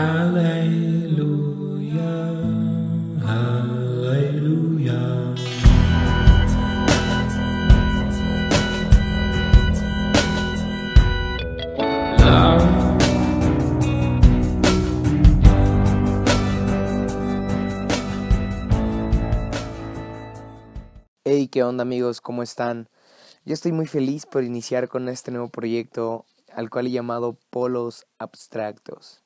Hey, ¿qué onda amigos? ¿Cómo están? Yo estoy muy feliz por iniciar con este nuevo proyecto al cual he llamado Polos Abstractos.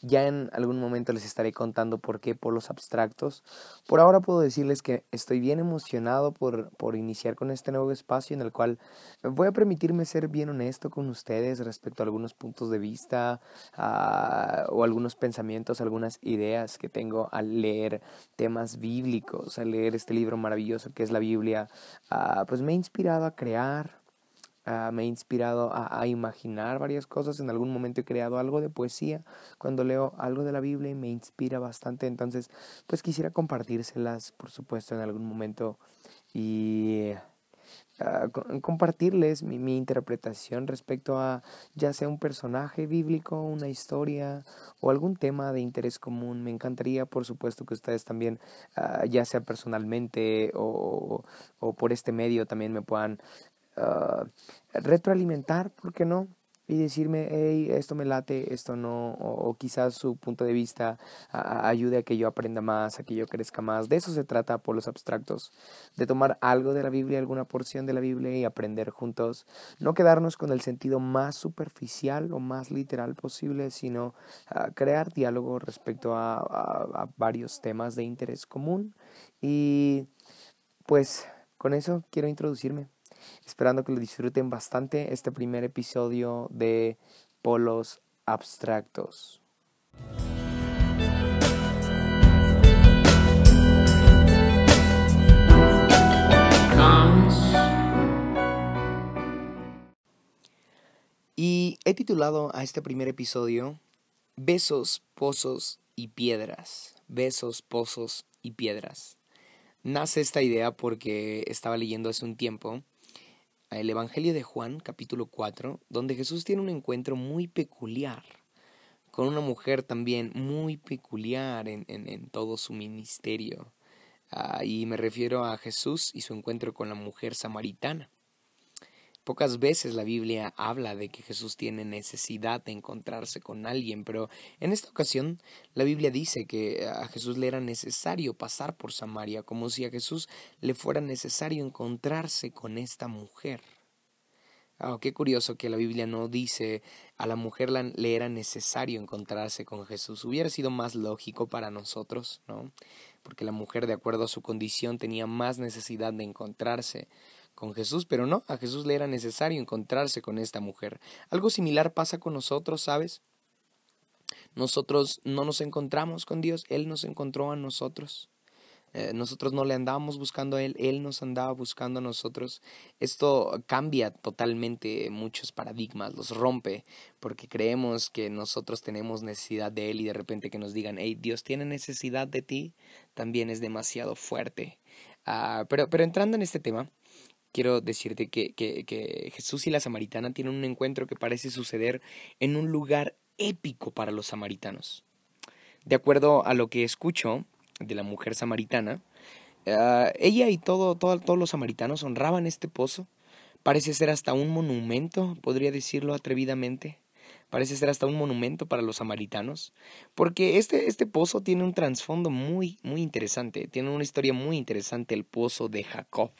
Ya en algún momento les estaré contando por qué polos abstractos. Por ahora puedo decirles que estoy bien emocionado por, por iniciar con este nuevo espacio en el cual voy a permitirme ser bien honesto con ustedes respecto a algunos puntos de vista uh, o algunos pensamientos, algunas ideas que tengo al leer temas bíblicos, al leer este libro maravilloso que es la Biblia. Uh, pues me ha inspirado a crear, Uh, me ha inspirado a, imaginar varias cosas. En algún momento he creado algo de poesía. Cuando leo algo de la Biblia me inspira bastante. Entonces, pues quisiera compartírselas, por supuesto, en algún momento. Y uh, compartirles mi, interpretación respecto a ya sea un personaje bíblico, una historia o algún tema de interés común. Me encantaría, por supuesto, que ustedes también, uh, ya sea personalmente o, por este medio, también me puedan Uh, retroalimentar, ¿por qué no? Y decirme, hey, esto me late, esto no, o, quizás su punto de vista ayude a que yo aprenda más, a que yo crezca más. De eso se trata por los abstractos, de tomar algo de la Biblia, alguna porción de la Biblia y aprender juntos. No quedarnos con el sentido más superficial o más literal posible, sino uh, crear diálogo respecto a varios temas de interés común. Y pues con eso quiero introducirme esperando que lo disfruten bastante este primer episodio de Polos Abstractos. Y he titulado a este primer episodio Besos, Pozos y Piedras. Besos, Pozos y Piedras. Nace esta idea porque estaba leyendo hace un tiempo el Evangelio de Juan, capítulo 4, donde Jesús tiene un encuentro muy peculiar con una mujer también muy peculiar en, en, en todo su ministerio. Uh, y me refiero a Jesús y su encuentro con la mujer samaritana. Pocas veces la Biblia habla de que Jesús tiene necesidad de encontrarse con alguien, pero en esta ocasión la Biblia dice que a Jesús le era necesario pasar por Samaria, como si a Jesús le fuera necesario encontrarse con esta mujer. Oh, qué curioso que la Biblia no dice a la mujer le era necesario encontrarse con Jesús. Hubiera sido más lógico para nosotros, ¿no? Porque la mujer, de acuerdo a su condición, tenía más necesidad de encontrarse con Jesús, pero no, a Jesús le era necesario encontrarse con esta mujer. Algo similar pasa con nosotros, ¿sabes? Nosotros no nos encontramos con Dios, Él nos encontró a nosotros. Eh, nosotros no le andábamos buscando a Él, Él nos andaba buscando a nosotros. Esto cambia totalmente muchos paradigmas, los rompe, porque creemos que nosotros tenemos necesidad de Él y de repente que nos digan, hey, Dios tiene necesidad de ti, también es demasiado fuerte. Uh, pero, pero entrando en este tema, quiero decirte que, que, Jesús y la samaritana tienen un encuentro que parece suceder en un lugar épico para los samaritanos. De acuerdo a lo que escucho de la mujer samaritana, uh, ella y todo, todos los samaritanos honraban este pozo. Parece ser hasta un monumento, podría decirlo atrevidamente. Parece ser hasta un monumento para los samaritanos, porque este, este pozo tiene un trasfondo muy, muy interesante, tiene una historia muy interesante, el pozo de Jacob.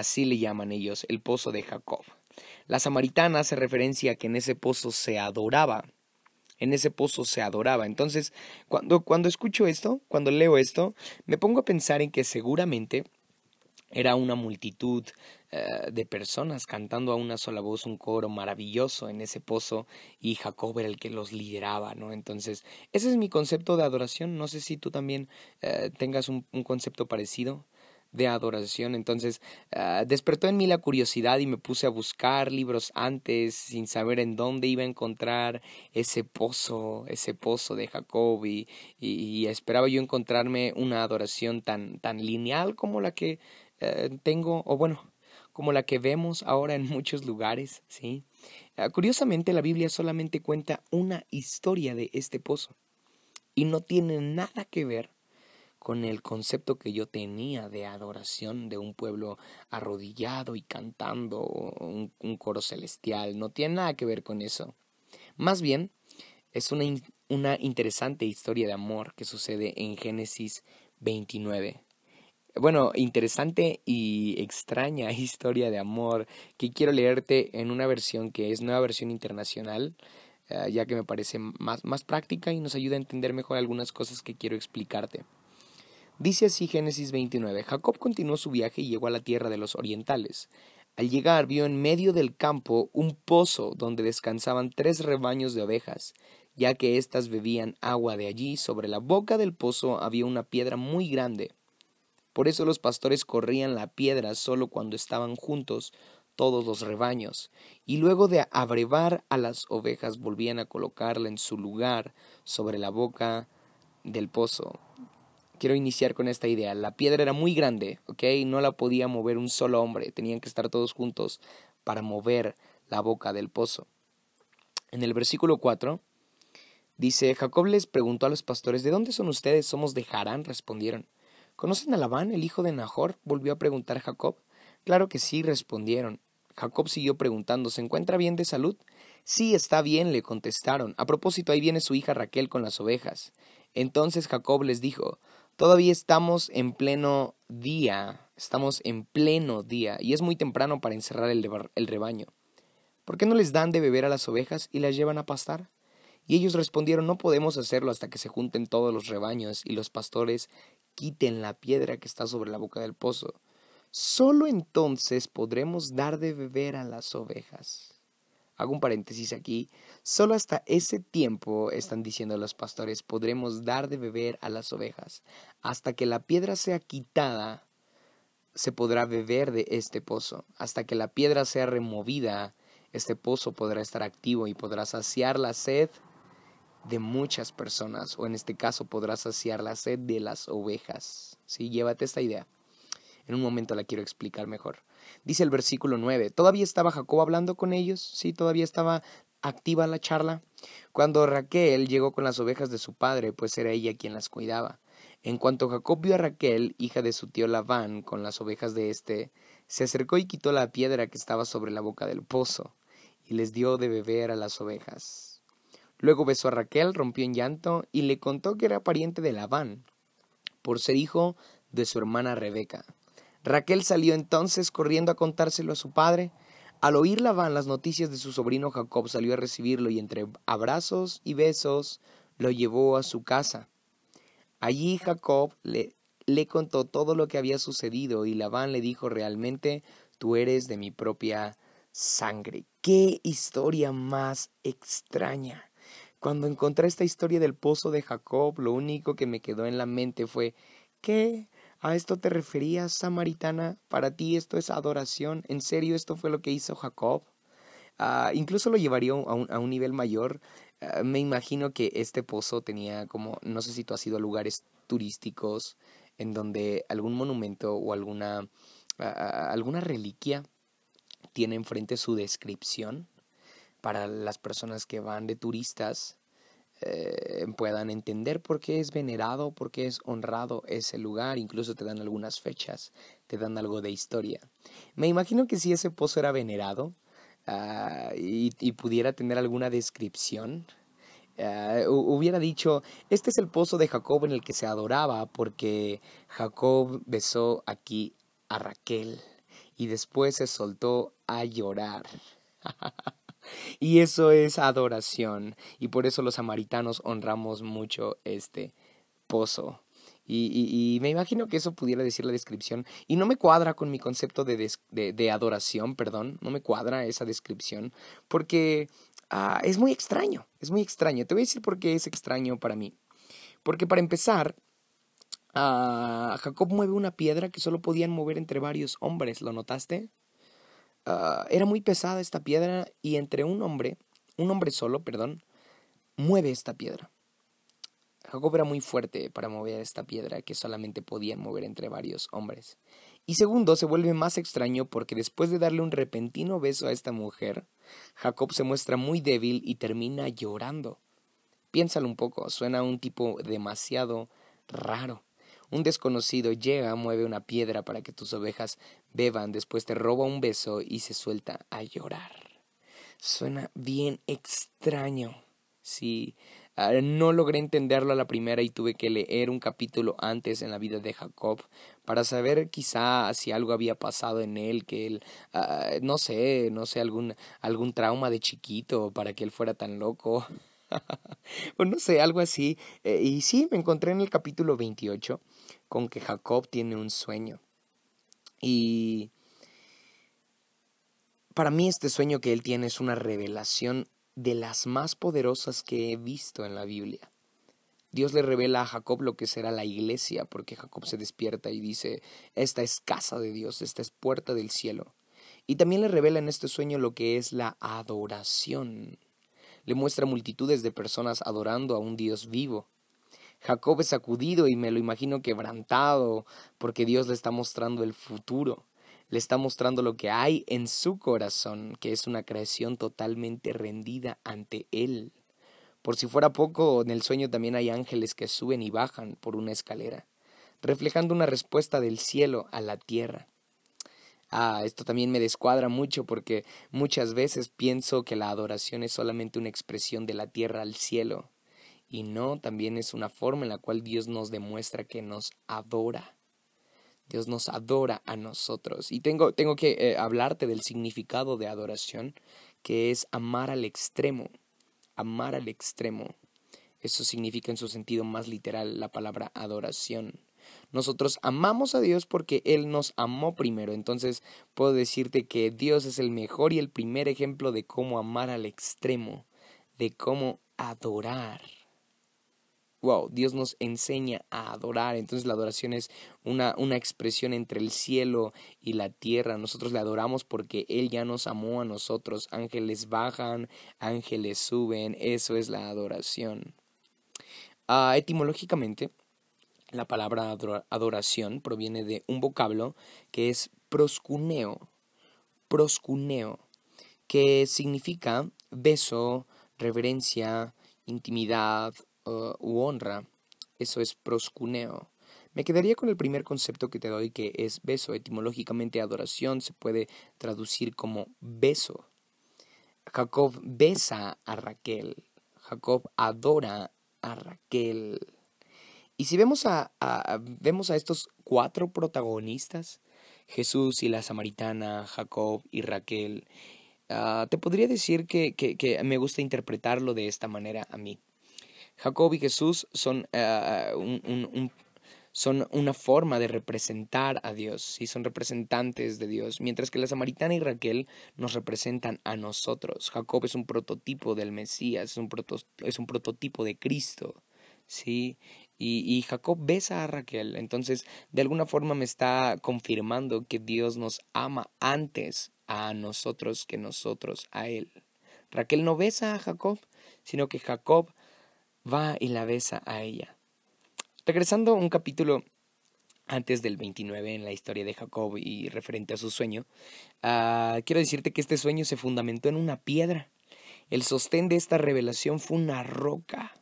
Así le llaman ellos, el pozo de Jacob. La samaritana hace referencia a que en ese pozo se adoraba. En ese pozo se adoraba. Entonces, cuando, cuando escucho esto, cuando leo esto, me pongo a pensar en que seguramente era una multitud uh, de personas cantando a una sola voz un coro maravilloso en ese pozo y Jacob era el que los lideraba, ¿no? Entonces, ese es mi concepto de adoración. No sé si tú también uh, tengas un concepto parecido de adoración. Entonces uh, despertó en mí la curiosidad y me puse a buscar libros antes sin saber en dónde iba a encontrar ese pozo, ese pozo de Jacob y, y, esperaba yo encontrarme una adoración tan, tan lineal como la que uh, tengo, o bueno, como la que vemos ahora en muchos lugares, ¿sí? Ah, curiosamente, la Biblia solamente cuenta una historia de este pozo y no tiene nada que ver con el concepto que yo tenía de adoración de un pueblo arrodillado y cantando un, coro celestial. No tiene nada que ver con eso. Más bien, es una, una interesante historia de amor que sucede en Génesis 29. Bueno, interesante y extraña historia de amor que quiero leerte en una versión que es nueva versión internacional, eh, ya que me parece más, más práctica y nos ayuda a entender mejor algunas cosas que quiero explicarte. Dice así Génesis 29, Jacob continuó su viaje y llegó a la tierra de los orientales. Al llegar vio en medio del campo un pozo donde descansaban tres rebaños de ovejas, ya que éstas bebían agua de allí. Sobre la boca del pozo había una piedra muy grande. Por eso los pastores corrían la piedra solo cuando estaban juntos todos los rebaños, y luego de abrevar a las ovejas volvían a colocarla en su lugar sobre la boca del pozo quiero iniciar con esta idea. La piedra era muy grande, ¿ok? No la podía mover un solo hombre, tenían que estar todos juntos para mover la boca del pozo. En el versículo 4 dice, Jacob les preguntó a los pastores, ¿de dónde son ustedes? Somos de Harán, respondieron. ¿Conocen a Labán, el hijo de Nahor? volvió a preguntar Jacob. Claro que sí, respondieron. Jacob siguió preguntando, ¿se encuentra bien de salud? Sí, está bien, le contestaron. A propósito, ahí viene su hija Raquel con las ovejas. Entonces Jacob les dijo, Todavía estamos en pleno día, estamos en pleno día, y es muy temprano para encerrar el, rebaño. ¿Por qué no les dan de beber a las ovejas y las llevan a pastar? Y ellos respondieron, no podemos hacerlo hasta que se junten todos los rebaños y los pastores quiten la piedra que está sobre la boca del pozo. Solo entonces podremos dar de beber a las ovejas hago un paréntesis aquí, solo hasta ese tiempo, están diciendo los pastores, podremos dar de beber a las ovejas. Hasta que la piedra sea quitada, se podrá beber de este pozo. Hasta que la piedra sea removida, este pozo podrá estar activo y podrá saciar la sed de muchas personas, o en este caso podrá saciar la sed de las ovejas. Sí, llévate esta idea. En un momento la quiero explicar mejor. Dice el versículo 9, ¿todavía estaba Jacob hablando con ellos? Sí, todavía estaba activa la charla. Cuando Raquel llegó con las ovejas de su padre, pues era ella quien las cuidaba. En cuanto Jacob vio a Raquel, hija de su tío Labán, con las ovejas de éste, se acercó y quitó la piedra que estaba sobre la boca del pozo, y les dio de beber a las ovejas. Luego besó a Raquel, rompió en llanto, y le contó que era pariente de Labán, por ser hijo de su hermana Rebeca. Raquel salió entonces corriendo a contárselo a su padre. Al oír Labán las noticias de su sobrino Jacob salió a recibirlo y entre abrazos y besos lo llevó a su casa. Allí Jacob le, le contó todo lo que había sucedido y Labán le dijo realmente tú eres de mi propia sangre. ¡Qué historia más extraña! Cuando encontré esta historia del pozo de Jacob, lo único que me quedó en la mente fue ¿qué ¿A esto te referías, samaritana? ¿Para ti esto es adoración? ¿En serio esto fue lo que hizo Jacob? Ah, incluso lo llevaría a un, a un nivel mayor. Ah, me imagino que este pozo tenía como, no sé si tú has ido a lugares turísticos en donde algún monumento o alguna, alguna reliquia tiene enfrente su descripción para las personas que van de turistas eh, puedan entender por qué es venerado, por qué es honrado ese lugar, incluso te dan algunas fechas, te dan algo de historia. Me imagino que si ese pozo era venerado ah, y, pudiera tener alguna descripción, ah, hubiera dicho, este es el pozo de Jacob en el que se adoraba porque Jacob besó aquí a Raquel y después se soltó a llorar. Y eso es adoración. Y por eso los samaritanos honramos mucho este pozo. Y, y, me imagino que eso pudiera decir la descripción. Y no me cuadra con mi concepto de, de, adoración, perdón. No me cuadra esa descripción. Porque ah, es muy extraño. Es muy extraño. Te voy a decir por qué es extraño para mí. Porque para empezar, ah, Jacob mueve una piedra que solo podían mover entre varios hombres. ¿Lo notaste? Ah, era muy pesada esta piedra y entre un hombre, un hombre solo, perdón, mueve esta piedra. Jacob era muy fuerte para mover esta piedra que solamente podían mover entre varios hombres. Y segundo, se vuelve más extraño porque después de darle un repentino beso a esta mujer, Jacob se muestra muy débil y termina llorando. Piénsalo un poco, suena un tipo demasiado raro. Un desconocido llega, mueve una piedra para que tus ovejas beban, después te roba un beso y se suelta a llorar. Suena bien extraño. Sí, ah, no logré entenderlo a la primera y tuve que leer un capítulo antes en la vida de Jacob para saber quizá si algo había pasado en él, que él, ah, no sé, no sé, algún, algún trauma de chiquito para que él fuera tan loco. o no sé, algo así. Eh, y sí, me encontré en el capítulo 28 con que Jacob tiene un sueño. Y para mí este sueño que él tiene es una revelación de las más poderosas que he visto en la Biblia. Dios le revela a Jacob lo que será la iglesia, porque Jacob se despierta y dice, esta es casa de Dios, esta es puerta del cielo. Y también le revela en este sueño lo que es la adoración le muestra multitudes de personas adorando a un Dios vivo. Jacob es sacudido y me lo imagino quebrantado porque Dios le está mostrando el futuro, le está mostrando lo que hay en su corazón, que es una creación totalmente rendida ante Él. Por si fuera poco, en el sueño también hay ángeles que suben y bajan por una escalera, reflejando una respuesta del cielo a la tierra. Ah, esto también me descuadra mucho porque muchas veces pienso que la adoración es solamente una expresión de la tierra al cielo y no, también es una forma en la cual Dios nos demuestra que nos adora. Dios nos adora a nosotros. Y tengo, tengo que eh, hablarte del significado de adoración, que es amar al extremo. Amar al extremo. Eso significa en su sentido más literal la palabra adoración. Nosotros amamos a Dios porque Él nos amó primero. Entonces puedo decirte que Dios es el mejor y el primer ejemplo de cómo amar al extremo, de cómo adorar. Wow, Dios nos enseña a adorar. Entonces la adoración es una, una expresión entre el cielo y la tierra. Nosotros le adoramos porque Él ya nos amó a nosotros. Ángeles bajan, ángeles suben. Eso es la adoración. Ah, etimológicamente, la palabra adoración proviene de un vocablo que es proscuneo, proscuneo, que significa beso, reverencia, intimidad u honra. Eso es proscuneo. Me quedaría con el primer concepto que te doy, que es beso. Etimológicamente, adoración se puede traducir como beso. Jacob besa a Raquel. Jacob adora a Raquel. Y si vemos a, vemos a estos cuatro protagonistas, Jesús y la samaritana, Jacob y Raquel, ah, te podría decir que, que, me gusta interpretarlo de esta manera a mí. Jacob y Jesús son, ah, un, son una forma de representar a Dios, y son representantes de Dios, mientras que la samaritana y Raquel nos representan a nosotros. Jacob es un prototipo del Mesías, es un, es un prototipo de Cristo. ¿sí? Y, Jacob besa a Raquel. Entonces, de alguna forma me está confirmando que Dios nos ama antes a nosotros que nosotros a Él. Raquel no besa a Jacob, sino que Jacob va y la besa a ella. Regresando un capítulo antes del 29 en la historia de Jacob y referente a su sueño, ah, quiero decirte que este sueño se fundamentó en una piedra. El sostén de esta revelación fue una roca.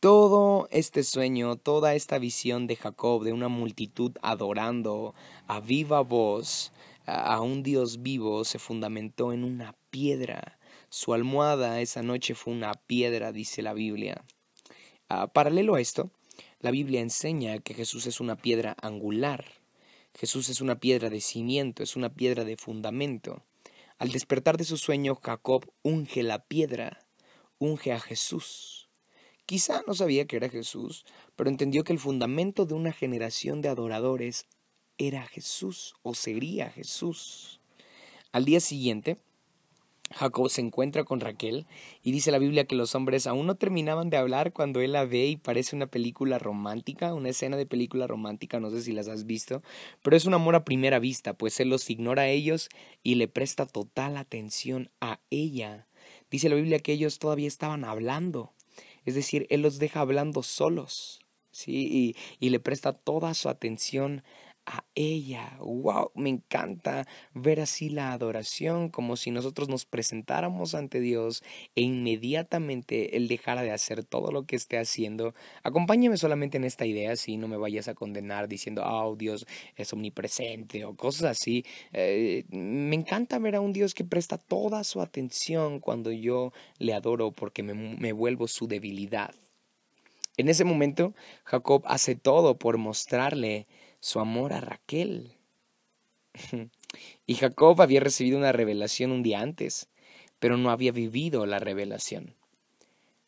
Todo este sueño, toda esta visión de Jacob de una multitud adorando a viva voz a un Dios vivo se fundamentó en una piedra. Su almohada esa noche fue una piedra, dice la Biblia. Ah, paralelo a esto, la Biblia enseña que Jesús es una piedra angular. Jesús es una piedra de cimiento, es una piedra de fundamento. Al despertar de su sueño, Jacob unge la piedra, unge a Jesús. Quizá no sabía que era Jesús, pero entendió que el fundamento de una generación de adoradores era Jesús o sería Jesús. Al día siguiente, Jacob se encuentra con Raquel y dice la Biblia que los hombres aún no terminaban de hablar cuando él la ve y parece una película romántica, una escena de película romántica, no sé si las has visto, pero es un amor a primera vista, pues él los ignora a ellos y le presta total atención a ella. Dice la Biblia que ellos todavía estaban hablando Es decir, Él los deja hablando solos, ¿sí? Y, y le presta toda su atención a ella. ¡Wow! Me encanta ver así la adoración, como si nosotros nos presentáramos ante Dios e inmediatamente Él dejara de hacer todo lo que esté haciendo. Acompáñame solamente en esta idea, si no me vayas a condenar diciendo, oh, Dios es omnipresente o cosas así. Eh, me encanta ver a un Dios que presta toda su atención cuando yo le adoro porque me, me vuelvo su debilidad. En ese momento, Jacob hace todo por mostrarle su amor a Raquel. y Jacob había recibido una revelación un día antes, pero no había vivido la revelación.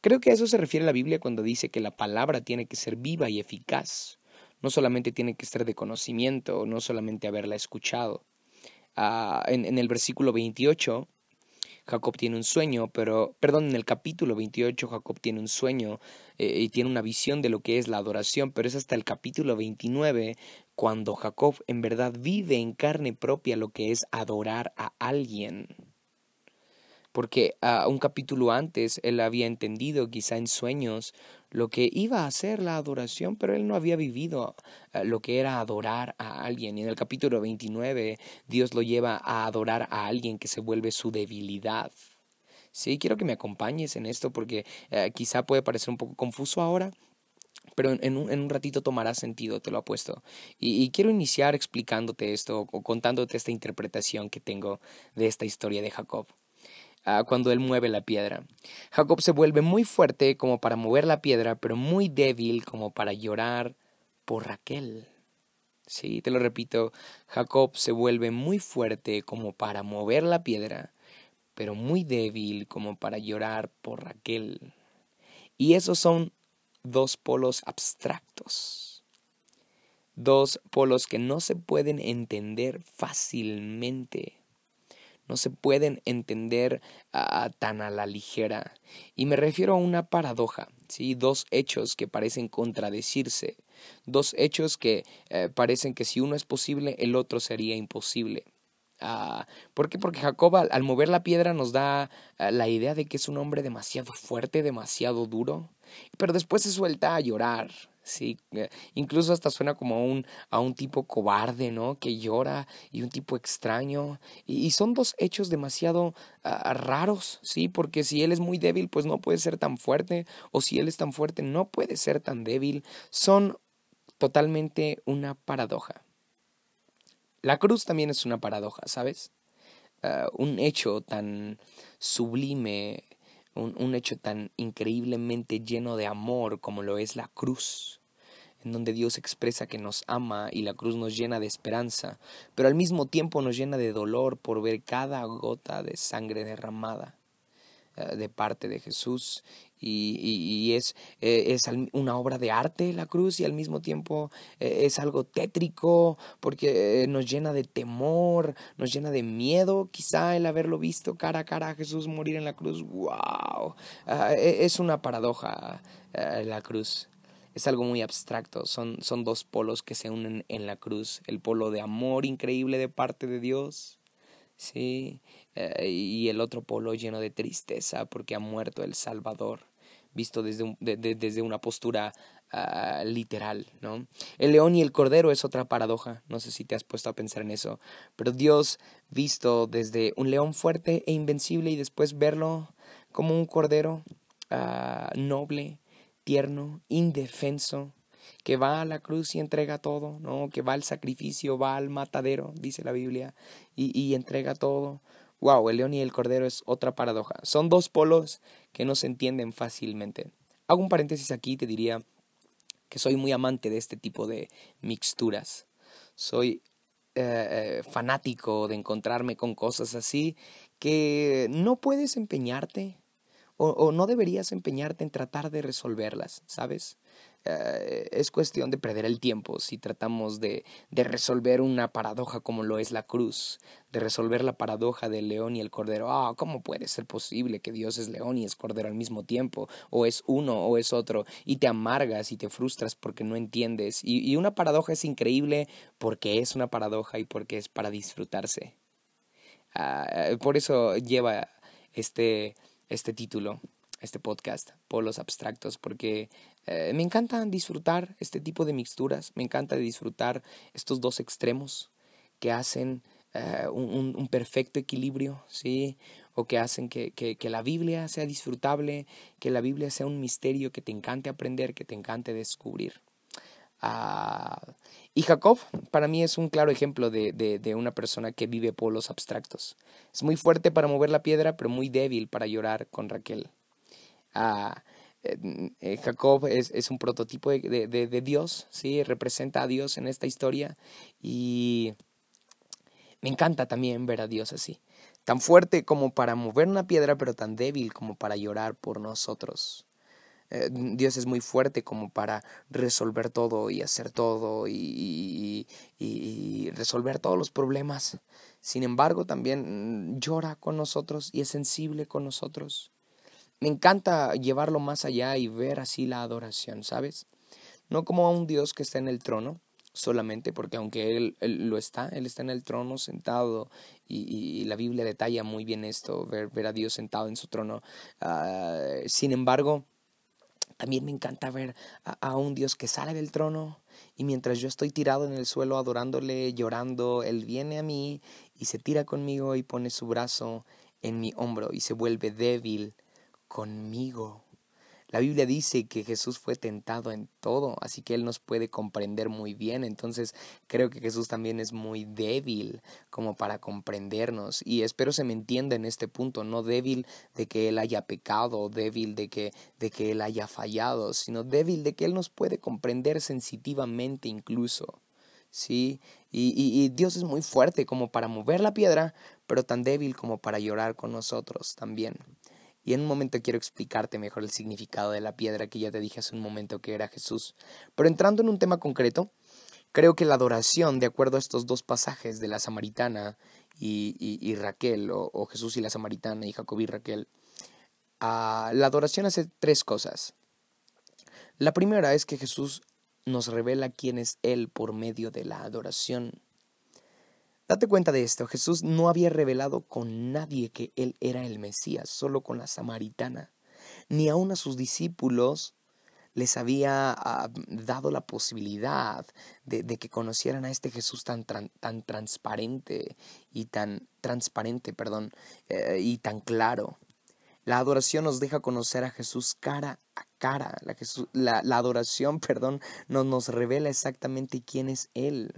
Creo que a eso se refiere la Biblia cuando dice que la palabra tiene que ser viva y eficaz. No solamente tiene que ser de conocimiento, no solamente haberla escuchado. Ah, en, en, el versículo 28 Jacob tiene un sueño, pero, perdón, en el capítulo 28 Jacob tiene un sueño eh, y tiene una visión de lo que es la adoración, pero es hasta el capítulo 29 cuando Jacob en verdad vive en carne propia lo que es adorar a alguien porque a un capítulo antes él había entendido quizá en sueños lo que iba a ser la adoración, pero él no había vivido eh, lo que era adorar a alguien. Y en el capítulo 29 Dios lo lleva a adorar a alguien que se vuelve su debilidad. Sí, quiero que me acompañes en esto porque eh, quizá puede parecer un poco confuso ahora, pero en un, ratito tomará sentido, te lo apuesto. Y, quiero iniciar explicándote esto o contándote esta interpretación que tengo de esta historia de Jacob cuando él mueve la piedra. Jacob se vuelve muy fuerte como para mover la piedra, pero muy débil como para llorar por Raquel. Sí, te lo repito, Jacob se vuelve muy fuerte como para mover la piedra, pero muy débil como para llorar por Raquel. Y esos son dos polos abstractos, dos polos que no se pueden entender fácilmente no se pueden entender tan a la ligera. Y me refiero a una paradoja, ¿sí? dos hechos que parecen contradecirse, dos hechos que eh, parecen que si uno es posible, el otro sería imposible. Uh, ¿Por qué? Porque Jacob al, mover la piedra nos da ah, la idea de que es un hombre demasiado fuerte, demasiado duro, pero después se suelta a llorar, Sí, eh, incluso hasta suena como a un, a un tipo cobarde, ¿no? Que llora y un tipo extraño. Y, son dos hechos demasiado ah, raros, ¿sí? Porque si él es muy débil, pues no puede ser tan fuerte. O si él es tan fuerte, no puede ser tan débil. Son totalmente una paradoja. La cruz también es una paradoja, ¿sabes? Ah, un hecho tan sublime, un, un hecho tan increíblemente lleno de amor como lo es la cruz en donde Dios expresa que nos ama y la cruz nos llena de esperanza, pero al mismo tiempo nos llena de dolor por ver cada gota de sangre derramada eh, de parte de Jesús y, es, eh, es, una obra de arte la cruz y al mismo tiempo eh, es algo tétrico porque nos llena de temor, nos llena de miedo quizá el haberlo visto cara a cara a Jesús morir en la cruz. ¡Wow! Ah, e, es una paradoja la cruz es algo muy abstracto, son, son dos polos que se unen en la cruz, el polo de amor increíble de parte de Dios, sí, eh, y el otro polo lleno de tristeza porque ha muerto el Salvador, visto desde, desde una postura ah, literal, ¿no? El león y el cordero es otra paradoja, no sé si te has puesto a pensar en eso, pero Dios visto desde un león fuerte e invencible y después verlo como un cordero uh, noble, tierno, indefenso, que va a la cruz y entrega todo, ¿no? Que va al sacrificio, va al matadero, dice la Biblia, y, entrega todo. Wow, el león y el cordero es otra paradoja. Son dos polos que no se entienden fácilmente. Hago un paréntesis aquí te diría que soy muy amante de este tipo de mixturas. Soy eh, eh, fanático de encontrarme con cosas así que no puedes empeñarte o, no deberías empeñarte en tratar de resolverlas, ¿sabes? Eh, es cuestión de perder el tiempo si tratamos de, de, resolver una paradoja como lo es la cruz, de resolver la paradoja del león y el cordero. Ah, ¿cómo puede ser posible que Dios es león y es cordero al mismo tiempo? O es uno o es otro. Y te amargas y te frustras porque no entiendes. Y, una paradoja es increíble porque es una paradoja y porque es para disfrutarse. Ah, por eso lleva este este título. este podcast, polos abstractos, porque eh, me encanta disfrutar este tipo de mixturas, me encanta disfrutar estos dos extremos que hacen eh, un, perfecto equilibrio, ¿sí? O que hacen que, que, la Biblia sea disfrutable, que la Biblia sea un misterio que te encante aprender, que te encante descubrir. Ah, y Jacob para mí es un claro ejemplo de, de, una persona que vive polos abstractos. Es muy fuerte para mover la piedra, pero muy débil para llorar con Raquel. Ah, eh, Jacob es, es, un prototipo de, de, Dios, ¿sí? representa a Dios en esta historia y me encanta también ver a Dios así, tan fuerte como para mover una piedra, pero tan débil como para llorar por nosotros. Eh, Dios es muy fuerte como para resolver todo y hacer todo y, resolver todos los problemas. Sin embargo, también mm, llora con nosotros y es sensible con nosotros. Me encanta llevarlo más allá y ver así la adoración, ¿sabes? No como a un Dios que está en el trono, solamente porque aunque él, lo está, Él está en el trono sentado y, la Biblia detalla muy bien esto, ver, ver a Dios sentado en su trono. Ah, sin embargo, también me encanta ver a, un Dios que sale del trono y mientras yo estoy tirado en el suelo adorándole, llorando, Él viene a mí y se tira conmigo y pone su brazo en mi hombro y se vuelve débil conmigo. La Biblia dice que Jesús fue tentado en todo, así que Él nos puede comprender muy bien. Entonces creo que Jesús también es muy débil como para comprendernos. Y espero se me entienda en este punto, no débil de que Él haya pecado, débil de que, de que Él haya fallado, sino débil de que Él nos puede comprender sensitivamente incluso. ¿sí? Y, y, y, Dios es muy fuerte como para mover la piedra, pero tan débil como para llorar con nosotros también. Y en un momento quiero explicarte mejor el significado de la piedra que ya te dije hace un momento que era Jesús. Pero entrando en un tema concreto, creo que la adoración, de acuerdo a estos dos pasajes de la samaritana y, y, Raquel, o, Jesús y la samaritana y Jacob y Raquel, ah, la adoración hace tres cosas. La primera es que Jesús nos revela quién es Él por medio de la adoración. Date cuenta de esto, Jesús no había revelado con nadie que Él era el Mesías, solo con la samaritana. Ni aun a sus discípulos les había ah, dado la posibilidad de, que conocieran a este Jesús tan, tan transparente y tan transparente, perdón, eh, y tan claro. La adoración nos deja conocer a Jesús cara a cara. La, la adoración, perdón, nos, nos revela exactamente quién es Él.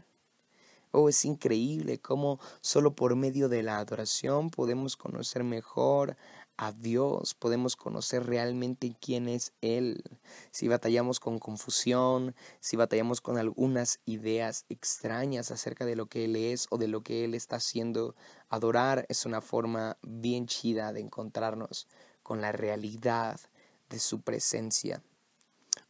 Oh, es increíble cómo solo por medio de la adoración podemos conocer mejor a Dios, podemos conocer realmente quién es Él. Si batallamos con confusión, si batallamos con algunas ideas extrañas acerca de lo que Él es o de lo que Él está haciendo, adorar es una forma bien chida de encontrarnos con la realidad de su presencia.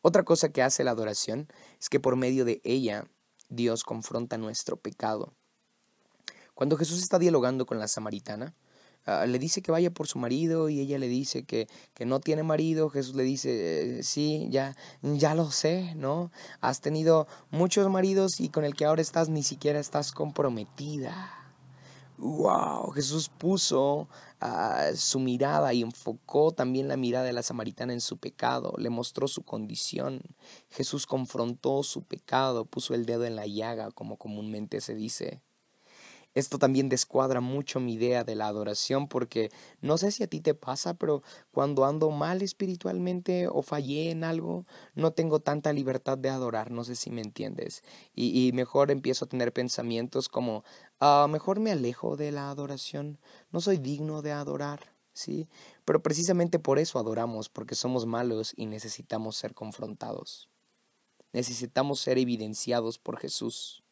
Otra cosa que hace la adoración es que por medio de ella Dios confronta nuestro pecado. Cuando Jesús está dialogando con la samaritana, ah, le dice que vaya por su marido y ella le dice que, que no tiene marido. Jesús le dice, eh, sí, ya, ya lo sé, ¿no? Has tenido muchos maridos y con el que ahora estás ni siquiera estás comprometida wow, Jesús puso ah, su mirada y enfocó también la mirada de la samaritana en su pecado, le mostró su condición. Jesús confrontó su pecado, puso el dedo en la llaga, como comúnmente se dice. Esto también descuadra mucho mi idea de la adoración porque no sé si a ti te pasa, pero cuando ando mal espiritualmente o fallé en algo, no tengo tanta libertad de adorar, no sé si me entiendes. Y, mejor empiezo a tener pensamientos como, ah, mejor me alejo de la adoración, no soy digno de adorar. ¿Sí? Pero precisamente por eso adoramos, porque somos malos y necesitamos ser confrontados. Necesitamos ser evidenciados por Jesús.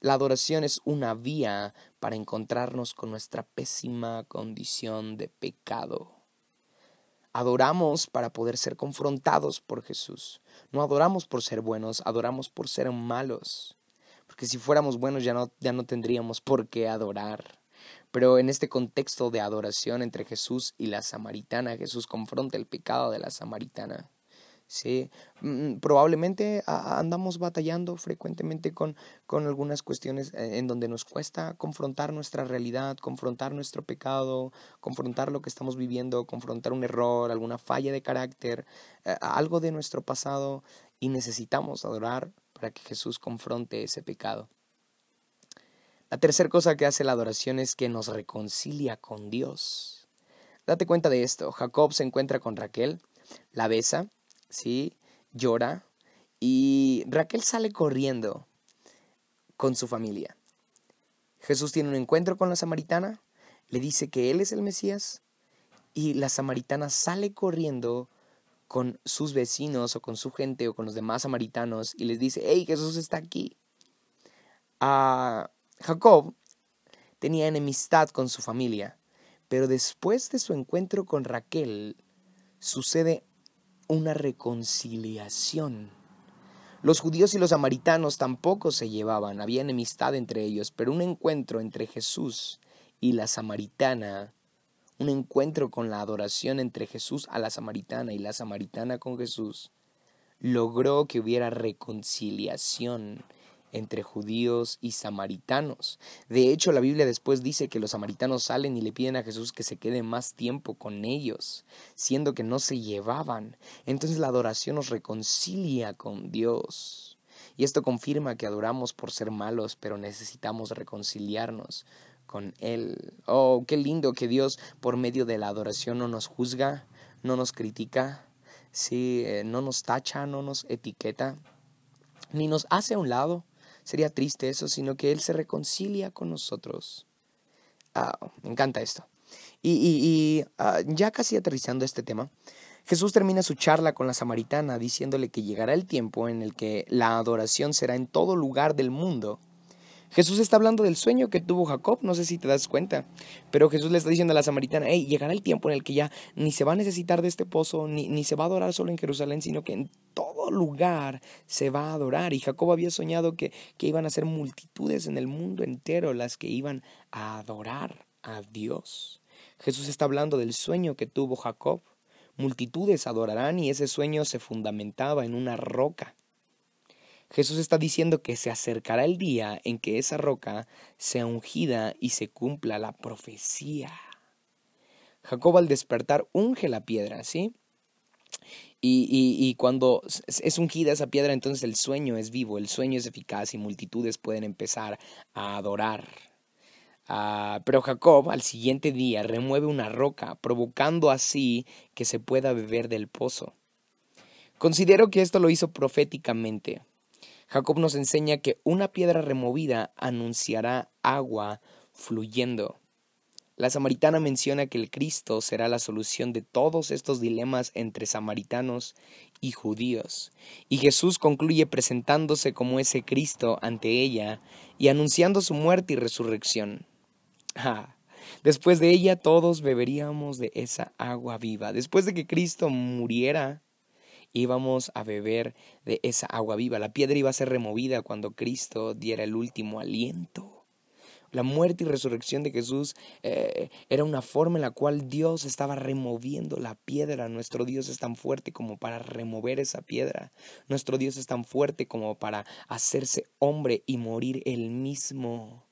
La adoración es una vía para encontrarnos con nuestra pésima condición de pecado. Adoramos para poder ser confrontados por Jesús. No adoramos por ser buenos, adoramos por ser malos. Porque si fuéramos buenos ya no, ya no tendríamos por qué adorar. Pero en este contexto de adoración entre Jesús y la samaritana, Jesús confronta el pecado de la samaritana. ¿sí? Mm, probablemente andamos batallando frecuentemente con, con algunas cuestiones eh, en donde nos cuesta confrontar nuestra realidad, confrontar nuestro pecado, confrontar lo que estamos viviendo, confrontar un error, alguna falla de carácter, eh, algo de nuestro pasado y necesitamos adorar para que Jesús confronte ese pecado. La tercera cosa que hace la adoración es que nos reconcilia con Dios. Date cuenta de esto. Jacob se encuentra con Raquel, la besa, ¿sí? Llora y Raquel sale corriendo con su familia. Jesús tiene un encuentro con la samaritana, le dice que él es el Mesías y la samaritana sale corriendo con sus vecinos o con su gente o con los demás samaritanos y les dice, hey, Jesús está aquí. A Jacob tenía enemistad con su familia, pero después de su encuentro con Raquel sucede una reconciliación. Los judíos y los samaritanos tampoco se llevaban, había enemistad entre ellos, pero un encuentro entre Jesús y la samaritana, un encuentro con la adoración entre Jesús a la samaritana y la samaritana con Jesús, logró que hubiera reconciliación entre judíos y samaritanos. De hecho, la Biblia después dice que los samaritanos salen y le piden a Jesús que se quede más tiempo con ellos, siendo que no se llevaban. Entonces la adoración nos reconcilia con Dios. Y esto confirma que adoramos por ser malos, pero necesitamos reconciliarnos con Él. Oh, qué lindo que Dios por medio de la adoración no nos juzga, no nos critica, sí, eh, no nos tacha, no nos etiqueta, ni nos hace a un lado, sería triste eso, sino que Él se reconcilia con nosotros. Ah, me encanta esto. Y, y, ah, ya casi aterrizando este tema, Jesús termina su charla con la samaritana diciéndole que llegará el tiempo en el que la adoración será en todo lugar del mundo Jesús está hablando del sueño que tuvo Jacob, no sé si te das cuenta, pero Jesús le está diciendo a la samaritana, hey, llegará el tiempo en el que ya ni se va a necesitar de este pozo, ni, ni se va a adorar solo en Jerusalén, sino que en todo lugar se va a adorar. Y Jacob había soñado que, que iban a ser multitudes en el mundo entero las que iban a adorar a Dios. Jesús está hablando del sueño que tuvo Jacob. Multitudes adorarán y ese sueño se fundamentaba en una roca. Jesús está diciendo que se acercará el día en que esa roca sea ungida y se cumpla la profecía. Jacob al despertar unge la piedra, ¿sí? Y, y, cuando es ungida esa piedra, entonces el sueño es vivo, el sueño es eficaz y multitudes pueden empezar a adorar. Ah, pero Jacob al siguiente día remueve una roca, provocando así que se pueda beber del pozo. Considero que esto lo hizo proféticamente. Jacob nos enseña que una piedra removida anunciará agua fluyendo. La samaritana menciona que el Cristo será la solución de todos estos dilemas entre samaritanos y judíos. Y Jesús concluye presentándose como ese Cristo ante ella y anunciando su muerte y resurrección. Ah, después de ella todos beberíamos de esa agua viva. Después de que Cristo muriera, íbamos a beber de esa agua viva. La piedra iba a ser removida cuando Cristo diera el último aliento. La muerte y resurrección de Jesús eh, era una forma en la cual Dios estaba removiendo la piedra. Nuestro Dios es tan fuerte como para remover esa piedra. Nuestro Dios es tan fuerte como para hacerse hombre y morir él mismo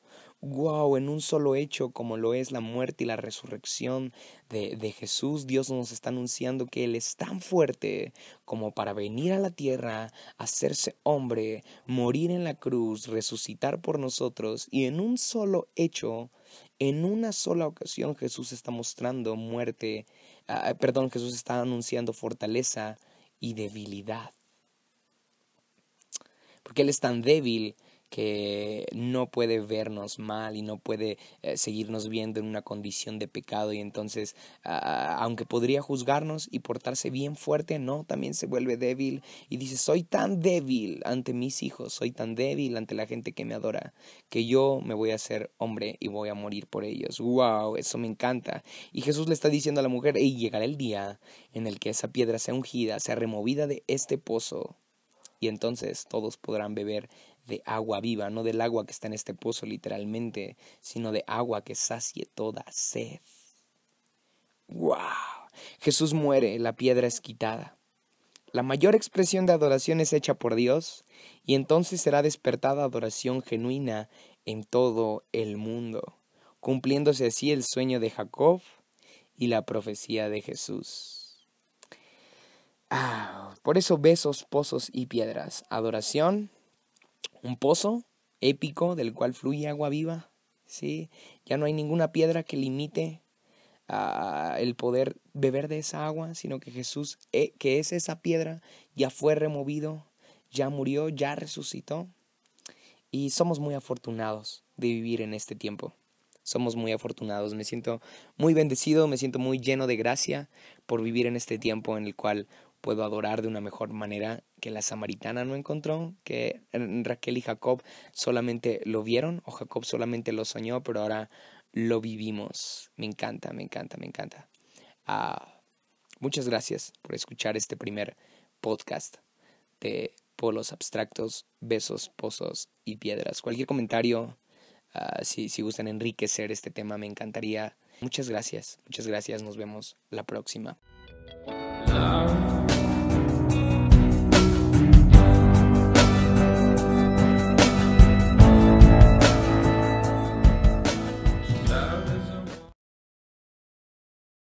wow, en un solo hecho como lo es la muerte y la resurrección de, de, Jesús, Dios nos está anunciando que Él es tan fuerte como para venir a la tierra, hacerse hombre, morir en la cruz, resucitar por nosotros y en un solo hecho, en una sola ocasión Jesús está mostrando muerte, ah, perdón, Jesús está anunciando fortaleza y debilidad. Porque Él es tan débil que no puede vernos mal y no puede eh, seguirnos viendo en una condición de pecado y entonces aunque podría juzgarnos y portarse bien fuerte, no, también se vuelve débil y dice, soy tan débil ante mis hijos, soy tan débil ante la gente que me adora, que yo me voy a hacer hombre y voy a morir por ellos. ¡Wow! Eso me encanta. Y Jesús le está diciendo a la mujer, y llegará el día en el que esa piedra sea ungida, sea removida de este pozo y entonces todos podrán beber de agua viva, no del agua que está en este pozo literalmente, sino de agua que sacie toda sed. ¡Wow! Jesús muere, la piedra es quitada. La mayor expresión de adoración es hecha por Dios y entonces será despertada adoración genuina en todo el mundo, cumpliéndose así el sueño de Jacob y la profecía de Jesús. Ah, por eso besos, pozos y piedras. Adoración, un pozo épico del cual fluye agua viva. ¿sí? Ya no hay ninguna piedra que limite uh, el poder beber de esa agua, sino que Jesús, eh, que es esa piedra, ya fue removido, ya murió, ya resucitó. Y somos muy afortunados de vivir en este tiempo somos muy afortunados. Me siento muy bendecido, me siento muy lleno de gracia por vivir en este tiempo en el cual puedo adorar de una mejor manera que la samaritana no encontró, que Raquel y Jacob solamente lo vieron o Jacob solamente lo soñó, pero ahora lo vivimos. Me encanta, me encanta, me encanta. Ah, muchas gracias por escuchar este primer podcast de polos abstractos, besos, pozos y piedras. Cualquier comentario, Ah, si, si gustan enriquecer este tema, me encantaría. Muchas gracias, muchas gracias. Nos vemos la próxima.